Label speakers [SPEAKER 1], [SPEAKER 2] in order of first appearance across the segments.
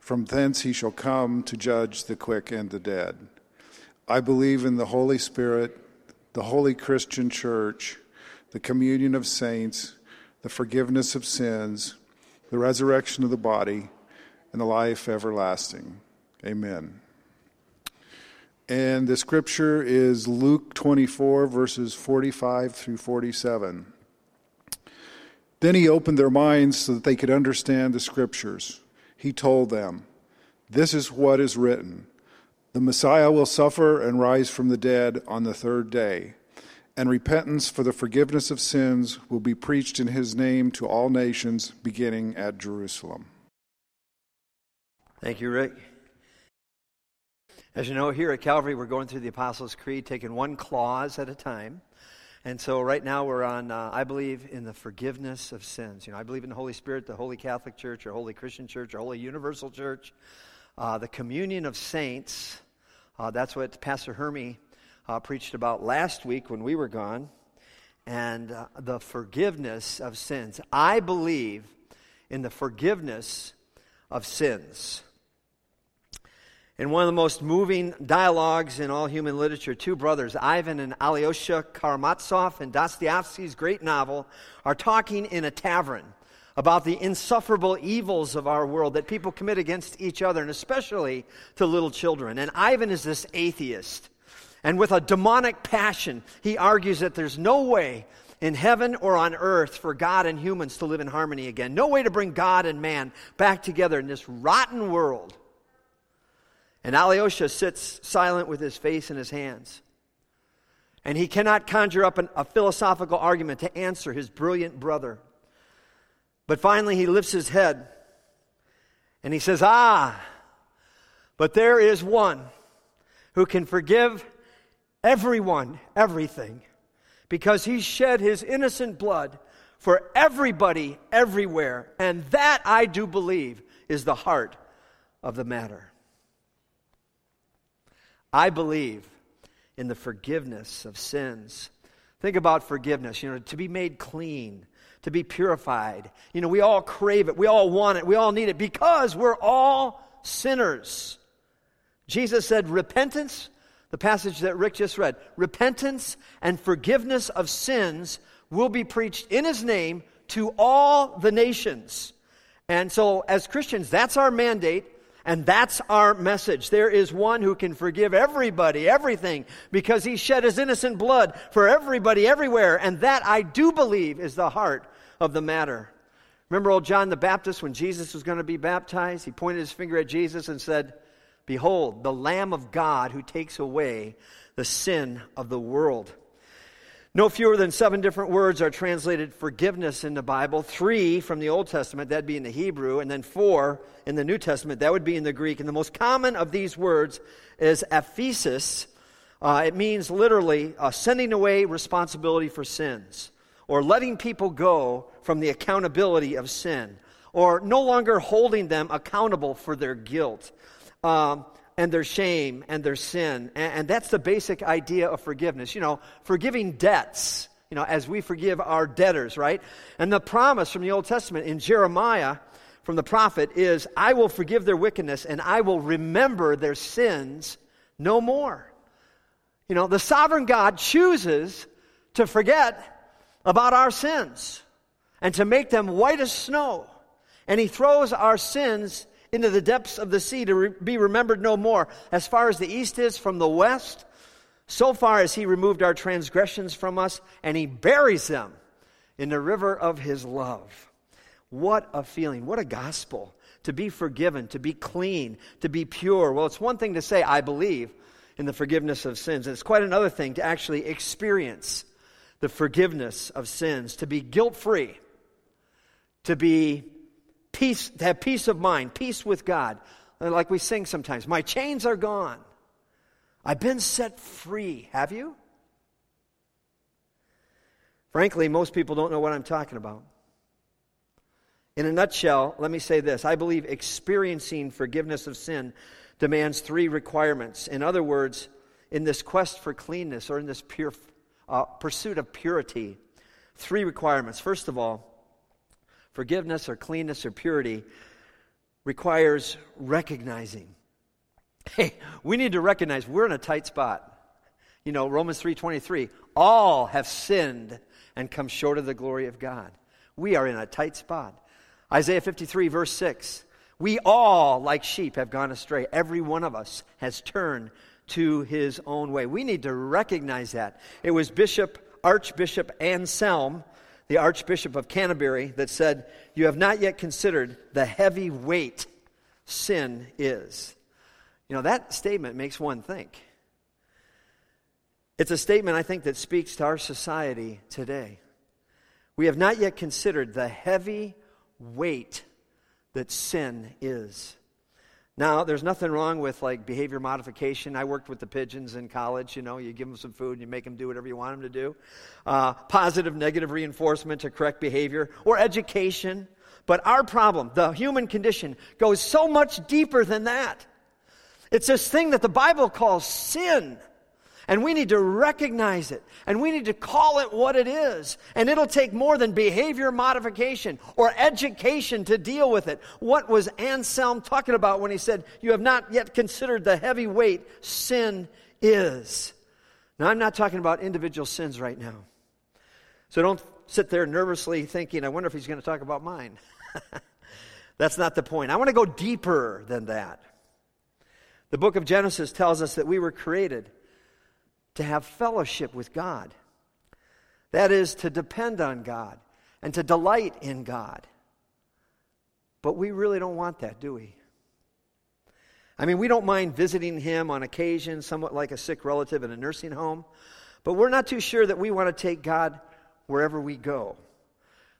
[SPEAKER 1] From thence he shall come to judge the quick and the dead. I believe in the Holy Spirit, the holy Christian church, the communion of saints, the forgiveness of sins, the resurrection of the body, and the life everlasting. Amen. And the scripture is Luke 24, verses 45 through 47. Then he opened their minds so that they could understand the scriptures he told them, This is what is written The Messiah will suffer and rise from the dead on the third day, and repentance for the forgiveness of sins will be preached in his name to all nations, beginning at Jerusalem.
[SPEAKER 2] Thank you, Rick. As you know, here at Calvary, we're going through the Apostles' Creed, taking one clause at a time. And so right now we're on, uh, I believe in the forgiveness of sins. You know, I believe in the Holy Spirit, the Holy Catholic Church, or Holy Christian Church, or Holy Universal Church, uh, the communion of saints. Uh, that's what Pastor Hermy uh, preached about last week when we were gone. And uh, the forgiveness of sins. I believe in the forgiveness of sins. In one of the most moving dialogues in all human literature, two brothers, Ivan and Alyosha Karamazov, in Dostoevsky's great novel, are talking in a tavern about the insufferable evils of our world that people commit against each other, and especially to little children. And Ivan is this atheist. And with a demonic passion, he argues that there's no way in heaven or on earth for God and humans to live in harmony again. No way to bring God and man back together in this rotten world. And Alyosha sits silent with his face in his hands. And he cannot conjure up an, a philosophical argument to answer his brilliant brother. But finally, he lifts his head and he says, Ah, but there is one who can forgive everyone everything because he shed his innocent blood for everybody everywhere. And that, I do believe, is the heart of the matter. I believe in the forgiveness of sins. Think about forgiveness, you know, to be made clean, to be purified. You know, we all crave it, we all want it, we all need it because we're all sinners. Jesus said, repentance, the passage that Rick just read, repentance and forgiveness of sins will be preached in his name to all the nations. And so, as Christians, that's our mandate. And that's our message. There is one who can forgive everybody, everything, because he shed his innocent blood for everybody, everywhere. And that, I do believe, is the heart of the matter. Remember old John the Baptist when Jesus was going to be baptized? He pointed his finger at Jesus and said, Behold, the Lamb of God who takes away the sin of the world. No fewer than seven different words are translated forgiveness in the Bible. Three from the Old Testament, that'd be in the Hebrew, and then four in the New Testament, that would be in the Greek. And the most common of these words is aphesis. Uh, it means literally uh, sending away responsibility for sins, or letting people go from the accountability of sin, or no longer holding them accountable for their guilt. Um, and their shame and their sin. And, and that's the basic idea of forgiveness. You know, forgiving debts, you know, as we forgive our debtors, right? And the promise from the Old Testament in Jeremiah from the prophet is, I will forgive their wickedness and I will remember their sins no more. You know, the sovereign God chooses to forget about our sins and to make them white as snow. And he throws our sins into the depths of the sea to re- be remembered no more. As far as the east is from the west, so far as he removed our transgressions from us, and he buries them in the river of his love. What a feeling, what a gospel. To be forgiven, to be clean, to be pure. Well, it's one thing to say, I believe in the forgiveness of sins. It's quite another thing to actually experience the forgiveness of sins, to be guilt free, to be peace, to have peace of mind, peace with God. Like we sing sometimes, my chains are gone. I've been set free. Have you? Frankly, most people don't know what I'm talking about. In a nutshell, let me say this I believe experiencing forgiveness of sin demands three requirements. In other words, in this quest for cleanness or in this pure, uh, pursuit of purity, three requirements. First of all, forgiveness or cleanness or purity requires recognizing. Hey, we need to recognize we're in a tight spot. You know, Romans 3:23, all have sinned and come short of the glory of God. We are in a tight spot. Isaiah 53 verse 6, we all like sheep have gone astray. Every one of us has turned to his own way. We need to recognize that. It was Bishop Archbishop Anselm the Archbishop of Canterbury, that said, You have not yet considered the heavy weight sin is. You know, that statement makes one think. It's a statement, I think, that speaks to our society today. We have not yet considered the heavy weight that sin is. Now, there's nothing wrong with like behavior modification. I worked with the pigeons in college. You know, you give them some food and you make them do whatever you want them to do. Uh, positive, negative reinforcement to correct behavior or education. But our problem, the human condition, goes so much deeper than that. It's this thing that the Bible calls sin. And we need to recognize it. And we need to call it what it is. And it'll take more than behavior modification or education to deal with it. What was Anselm talking about when he said, You have not yet considered the heavy weight sin is? Now, I'm not talking about individual sins right now. So don't sit there nervously thinking, I wonder if he's going to talk about mine. That's not the point. I want to go deeper than that. The book of Genesis tells us that we were created to have fellowship with God. That is, to depend on God and to delight in God. But we really don't want that, do we? I mean, we don't mind visiting Him on occasion, somewhat like a sick relative in a nursing home, but we're not too sure that we want to take God wherever we go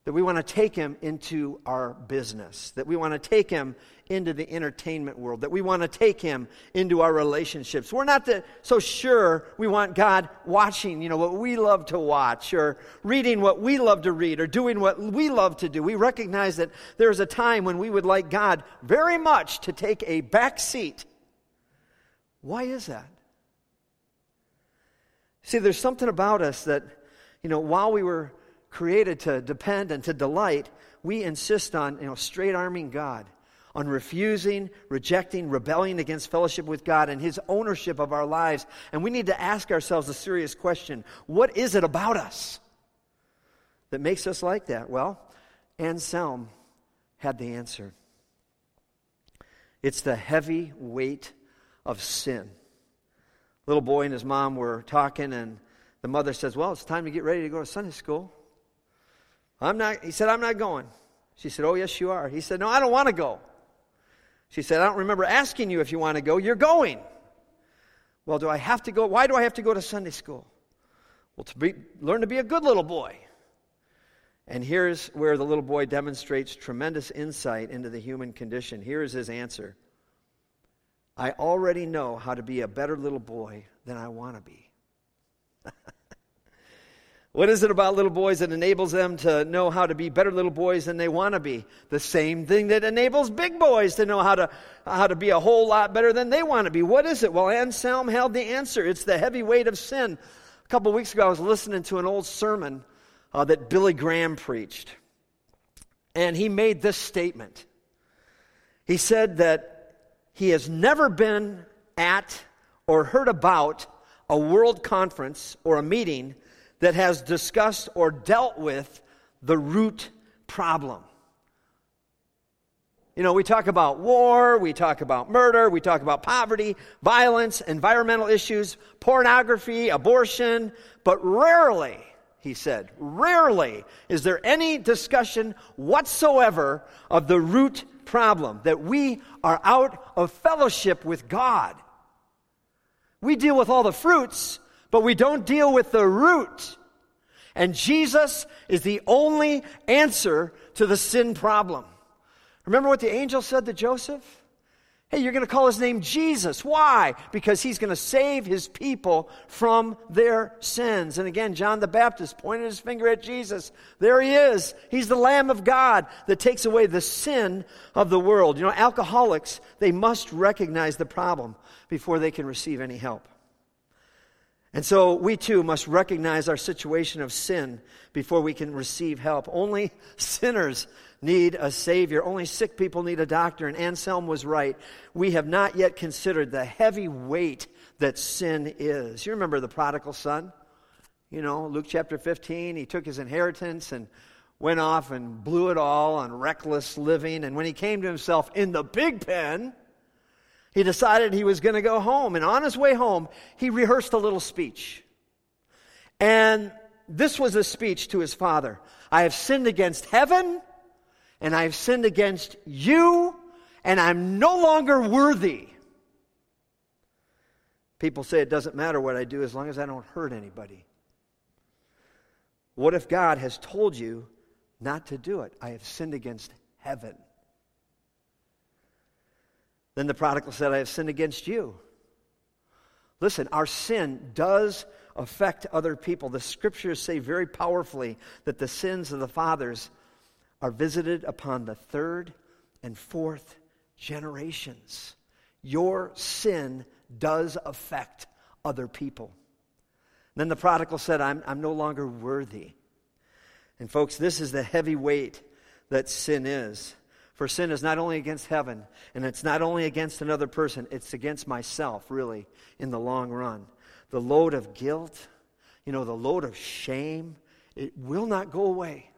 [SPEAKER 2] that we want to take him into our business, that we want to take him into the entertainment world, that we want to take him into our relationships. We're not the, so sure we want God watching, you know, what we love to watch, or reading what we love to read, or doing what we love to do. We recognize that there's a time when we would like God very much to take a back seat. Why is that? See, there's something about us that, you know, while we were created to depend and to delight, we insist on you know, straight arming God, on refusing, rejecting, rebelling against fellowship with God and His ownership of our lives. And we need to ask ourselves a serious question what is it about us that makes us like that? Well, Anselm had the answer it's the heavy weight of sin. Little boy and his mom were talking, and the mother says, Well, it's time to get ready to go to Sunday school. I'm not, he said, I'm not going. She said, Oh, yes, you are. He said, No, I don't want to go. She said, I don't remember asking you if you want to go. You're going. Well, do I have to go? Why do I have to go to Sunday school? Well, to be, learn to be a good little boy. And here's where the little boy demonstrates tremendous insight into the human condition. Here is his answer I already know how to be a better little boy than I want to be. What is it about little boys that enables them to know how to be better little boys than they want to be? The same thing that enables big boys to know how to, how to be a whole lot better than they want to be. What is it? Well, Anselm held the answer. It's the heavy weight of sin. A couple weeks ago, I was listening to an old sermon uh, that Billy Graham preached. And he made this statement. He said that he has never been at or heard about a world conference or a meeting that has discussed or dealt with the root problem. You know, we talk about war, we talk about murder, we talk about poverty, violence, environmental issues, pornography, abortion, but rarely, he said, rarely is there any discussion whatsoever of the root problem that we are out of fellowship with God. We deal with all the fruits, but we don't deal with the root. And Jesus is the only answer to the sin problem. Remember what the angel said to Joseph? Hey, you're going to call his name Jesus. Why? Because he's going to save his people from their sins. And again, John the Baptist pointed his finger at Jesus. There he is. He's the Lamb of God that takes away the sin of the world. You know, alcoholics, they must recognize the problem before they can receive any help. And so we too must recognize our situation of sin before we can receive help. Only sinners need a Savior. Only sick people need a doctor. And Anselm was right. We have not yet considered the heavy weight that sin is. You remember the prodigal son? You know, Luke chapter 15, he took his inheritance and went off and blew it all on reckless living. And when he came to himself in the big pen, he decided he was going to go home. And on his way home, he rehearsed a little speech. And this was a speech to his father I have sinned against heaven and I've sinned against you, and I'm no longer worthy. People say it doesn't matter what I do as long as I don't hurt anybody. What if God has told you not to do it? I have sinned against heaven. Then the prodigal said, I have sinned against you. Listen, our sin does affect other people. The scriptures say very powerfully that the sins of the fathers are visited upon the third and fourth generations. Your sin does affect other people. Then the prodigal said, I'm, I'm no longer worthy. And, folks, this is the heavy weight that sin is. For sin is not only against heaven, and it's not only against another person, it's against myself, really, in the long run. The load of guilt, you know, the load of shame, it will not go away.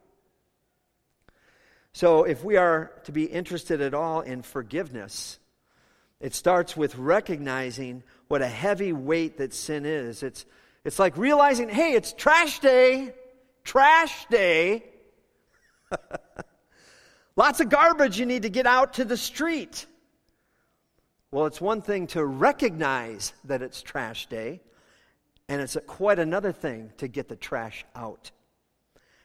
[SPEAKER 2] So, if we are to be interested at all in forgiveness, it starts with recognizing what a heavy weight that sin is. It's, it's like realizing, hey, it's trash day, trash day. Lots of garbage you need to get out to the street. Well, it's one thing to recognize that it's trash day, and it's quite another thing to get the trash out.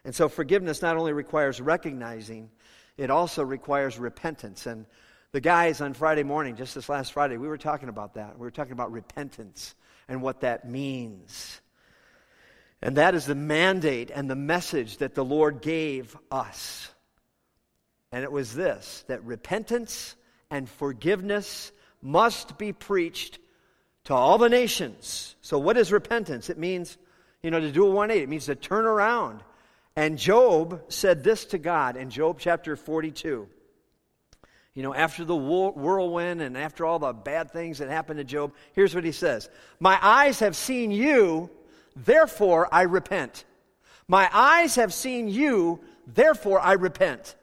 [SPEAKER 2] And so forgiveness not only requires recognizing, it also requires repentance. And the guys on Friday morning, just this last Friday, we were talking about that. We were talking about repentance and what that means. And that is the mandate and the message that the Lord gave us. And it was this that repentance and forgiveness must be preached to all the nations. So, what is repentance? It means, you know, to do a 180. It means to turn around and Job said this to God in Job chapter 42. You know, after the whirlwind and after all the bad things that happened to Job, here's what he says My eyes have seen you, therefore I repent. My eyes have seen you, therefore I repent.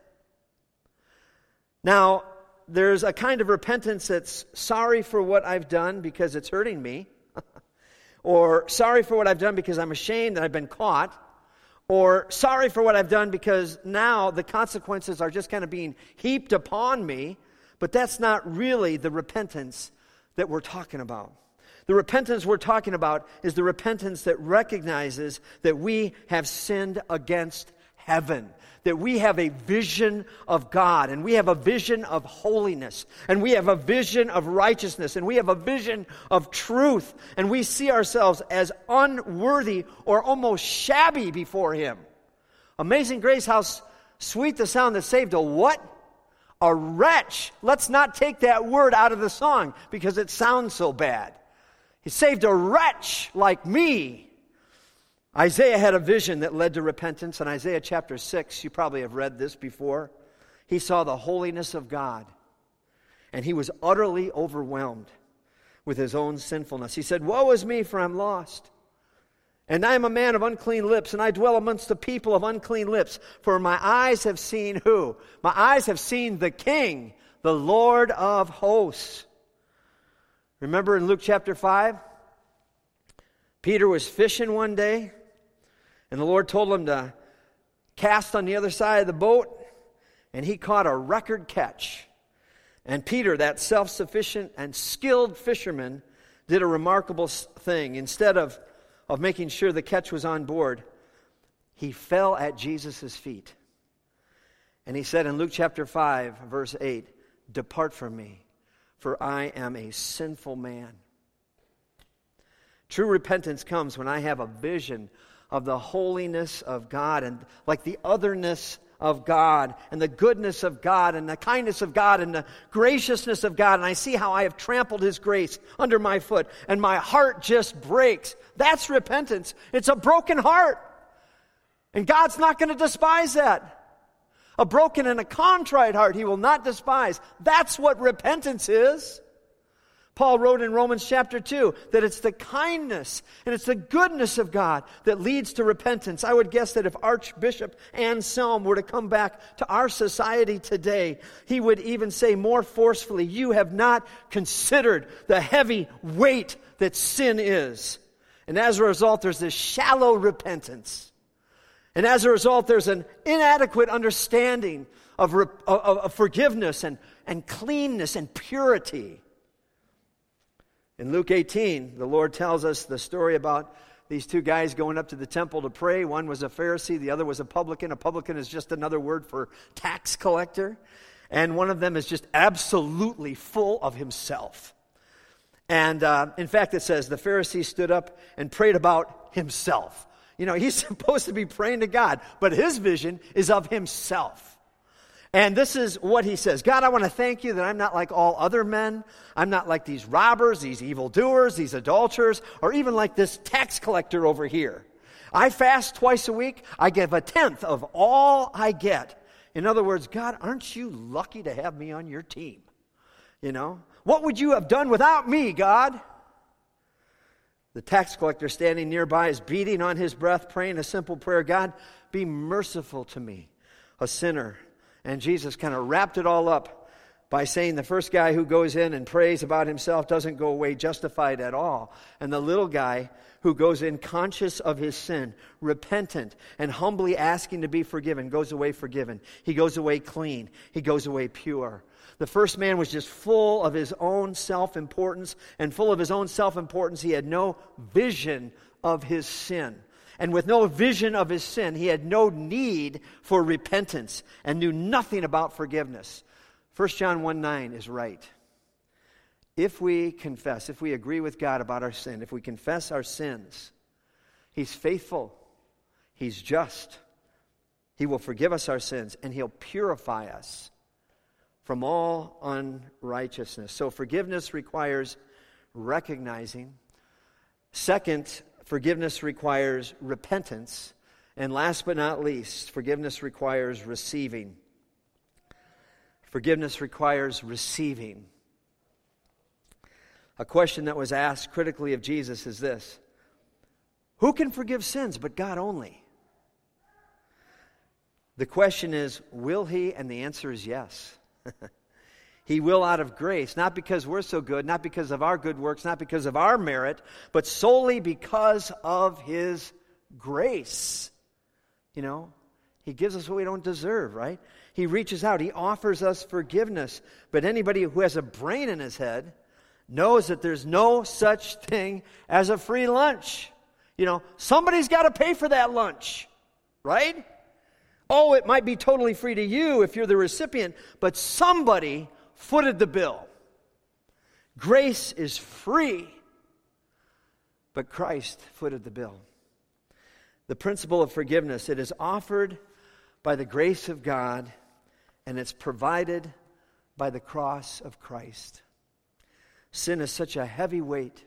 [SPEAKER 2] Now, there's a kind of repentance that's sorry for what I've done because it's hurting me, or sorry for what I've done because I'm ashamed that I've been caught or sorry for what I've done because now the consequences are just kind of being heaped upon me, but that's not really the repentance that we're talking about. The repentance we're talking about is the repentance that recognizes that we have sinned against heaven, that we have a vision of God, and we have a vision of holiness, and we have a vision of righteousness, and we have a vision of truth, and we see ourselves as unworthy or almost shabby before Him. Amazing grace, how sweet the sound that saved a what? A wretch. Let's not take that word out of the song because it sounds so bad. He saved a wretch like me. Isaiah had a vision that led to repentance. In Isaiah chapter 6, you probably have read this before. He saw the holiness of God, and he was utterly overwhelmed with his own sinfulness. He said, Woe is me, for I'm lost. And I am a man of unclean lips, and I dwell amongst the people of unclean lips. For my eyes have seen who? My eyes have seen the King, the Lord of hosts. Remember in Luke chapter 5? Peter was fishing one day and the Lord told him to cast on the other side of the boat, and he caught a record catch. And Peter, that self sufficient and skilled fisherman, did a remarkable thing. Instead of, of making sure the catch was on board, he fell at Jesus' feet. And he said in Luke chapter 5, verse 8, Depart from me, for I am a sinful man. True repentance comes when I have a vision of the holiness of God and like the otherness of God and the goodness of God and the kindness of God and the graciousness of God. And I see how I have trampled His grace under my foot and my heart just breaks. That's repentance. It's a broken heart. And God's not going to despise that. A broken and a contrite heart He will not despise. That's what repentance is. Paul wrote in Romans chapter 2 that it's the kindness and it's the goodness of God that leads to repentance. I would guess that if Archbishop Anselm were to come back to our society today, he would even say more forcefully, You have not considered the heavy weight that sin is. And as a result, there's this shallow repentance. And as a result, there's an inadequate understanding of, of, forgiveness and, and cleanness and purity. In Luke 18, the Lord tells us the story about these two guys going up to the temple to pray. One was a Pharisee, the other was a publican. A publican is just another word for tax collector. And one of them is just absolutely full of himself. And uh, in fact, it says the Pharisee stood up and prayed about himself. You know, he's supposed to be praying to God, but his vision is of himself. And this is what he says God, I want to thank you that I'm not like all other men. I'm not like these robbers, these evildoers, these adulterers, or even like this tax collector over here. I fast twice a week. I give a tenth of all I get. In other words, God, aren't you lucky to have me on your team? You know, what would you have done without me, God? The tax collector standing nearby is beating on his breath, praying a simple prayer God, be merciful to me, a sinner. And Jesus kind of wrapped it all up by saying the first guy who goes in and prays about himself doesn't go away justified at all. And the little guy who goes in conscious of his sin, repentant, and humbly asking to be forgiven goes away forgiven. He goes away clean. He goes away pure. The first man was just full of his own self importance, and full of his own self importance, he had no vision of his sin. And with no vision of his sin, he had no need for repentance and knew nothing about forgiveness. 1 John 1 9 is right. If we confess, if we agree with God about our sin, if we confess our sins, he's faithful, he's just, he will forgive us our sins, and he'll purify us from all unrighteousness. So forgiveness requires recognizing. Second, forgiveness requires repentance. And last but not least, forgiveness requires receiving. Forgiveness requires receiving. A question that was asked critically of Jesus is this Who can forgive sins but God only? The question is, will he? And the answer is yes. He will out of grace, not because we're so good, not because of our good works, not because of our merit, but solely because of His grace. You know, He gives us what we don't deserve, right? He reaches out, He offers us forgiveness. But anybody who has a brain in his head knows that there's no such thing as a free lunch. You know, somebody's got to pay for that lunch, right? Oh, it might be totally free to you if you're the recipient, but somebody footed the bill. Grace is free, but Christ footed the bill. The principle of forgiveness, it is offered by the grace of God and it's provided by the cross of Christ. Sin is such a heavy weight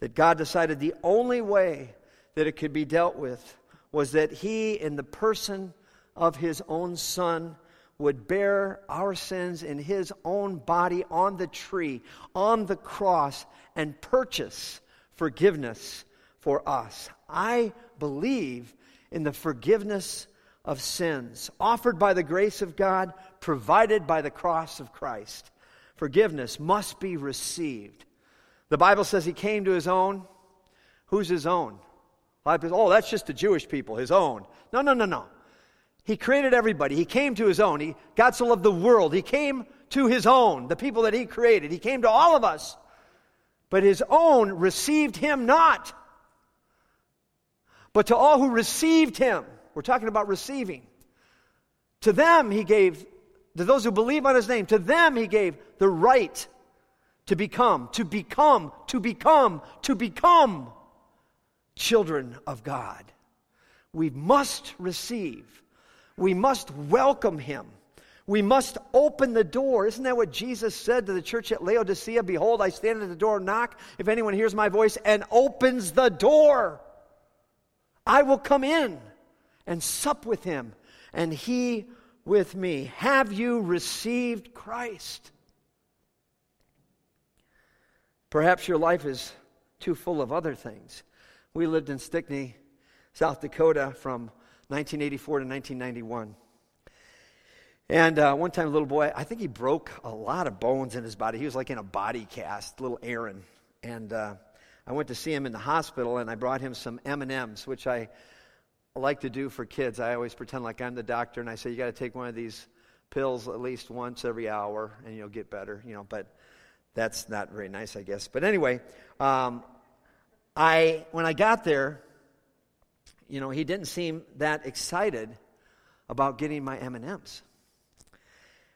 [SPEAKER 2] that God decided the only way that it could be dealt with was that He, in the person of His own Son, would bear our sins in his own body on the tree, on the cross, and purchase forgiveness for us. I believe in the forgiveness of sins offered by the grace of God, provided by the cross of Christ. Forgiveness must be received. The Bible says he came to his own. Who's his own? Oh, that's just the Jewish people, his own. No, no, no, no. He created everybody. He came to his own. He, God so loved the world. He came to his own, the people that he created. He came to all of us. But his own received him not. But to all who received him, we're talking about receiving. To them, he gave, to those who believe on his name, to them, he gave the right to become, to become, to become, to become children of God. We must receive, we must welcome him. We must open the door. Isn't that what Jesus said to the church at Laodicea? Behold, I stand at the door and knock. If anyone hears my voice and opens the door, I will come in and sup with him, and he with me. Have you received Christ? Perhaps your life is too full of other things. We lived in Stickney, South Dakota from 1984 to 1991. And uh, one time, a little boy, I think he broke a lot of bones in his body. He was like in a body cast, little Aaron. And uh, I went to see him in the hospital, and I brought him some M and M's, which I like to do for kids. I always pretend like I'm the doctor, and I say you got to take one of these pills at least once every hour, and you'll get better. You know, but that's not very nice, I guess. But anyway, um, I when I got there, you know, he didn't seem that excited about getting my M and M's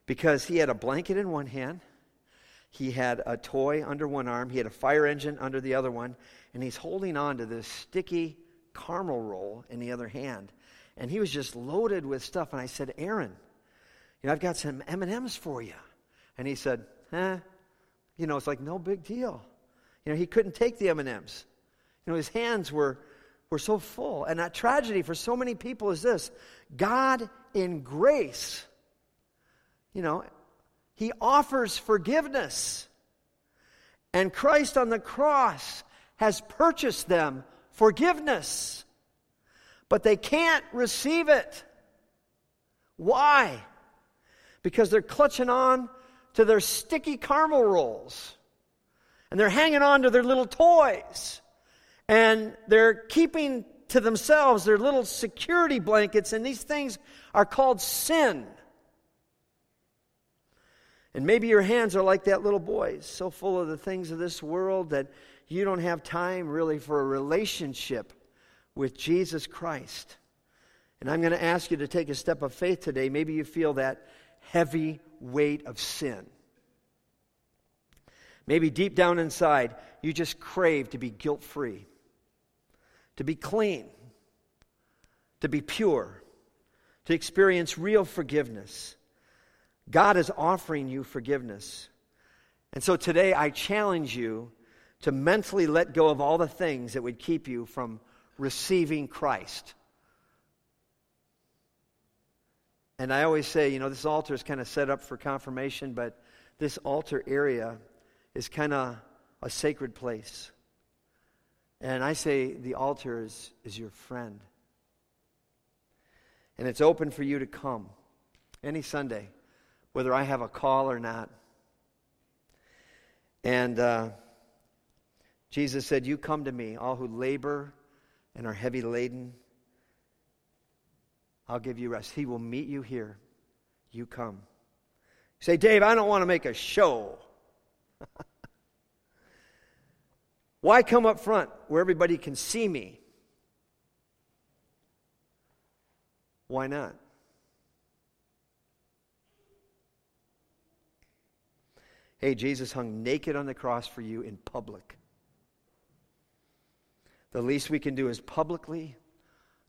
[SPEAKER 2] because he had a blanket in one hand, he had a toy under one arm, he had a fire engine under the other one, and he's holding on to this sticky caramel roll in the other hand. And he was just loaded with stuff. And I said, Aaron, you know, I've got some M&Ms for you. And he said, huh? You know, it's like no big deal. You know, he couldn't take the M&Ms. You know, his hands were, were so full. And that tragedy for so many people is this God in grace you know, he offers forgiveness. And Christ on the cross has purchased them forgiveness. But they can't receive it. Why? Because they're clutching on to their sticky caramel rolls. And they're hanging on to their little toys. And they're keeping to themselves their little security blankets. And these things are called sin. And maybe your hands are like that little boy's, so full of the things of this world that you don't have time really for a relationship with Jesus Christ. And I'm going to ask you to take a step of faith today. Maybe you feel that heavy weight of sin. Maybe deep down inside, you just crave to be guilt free, to be clean, to be pure, to experience real forgiveness God is offering you forgiveness. And so today I challenge you to mentally let go of all the things that would keep you from receiving Christ. And I always say, you know, this altar is kind of set up for confirmation, but this altar area is kind of a sacred place. And I say the altar is, is your friend. And it's open for you to come any Sunday whether I have a call or not. And uh, Jesus said, You come to me, all who labor and are heavy laden. I'll give you rest. He will meet you here. You come. You say, Dave, I don't want to make a show. Why come up front where everybody can see me? Why not? Hey, Jesus hung naked on the cross for you in public. The least we can do is publicly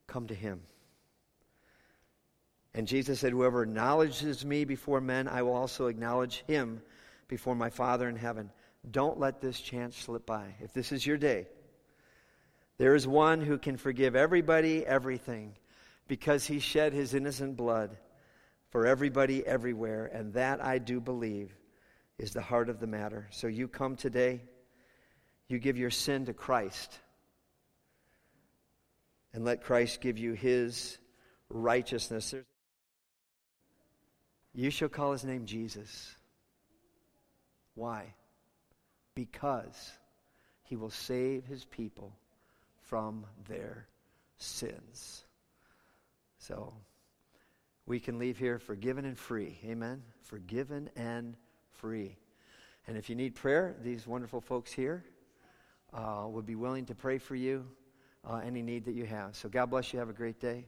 [SPEAKER 2] come to him. And Jesus said, Whoever acknowledges me before men, I will also acknowledge him before my Father in heaven. Don't let this chance slip by. If this is your day, there is one who can forgive everybody everything because he shed his innocent blood for everybody everywhere. And that I do believe is the heart of the matter. So you come today, you give your sin to Christ, and let Christ give you his righteousness. You shall call his name Jesus. Why? Because he will save his people from their sins. So we can leave here forgiven and free. Amen? Forgiven and free. And if you need prayer, these wonderful folks here uh, would be willing to pray for you, uh, any need that you have. So God bless you. Have a great day.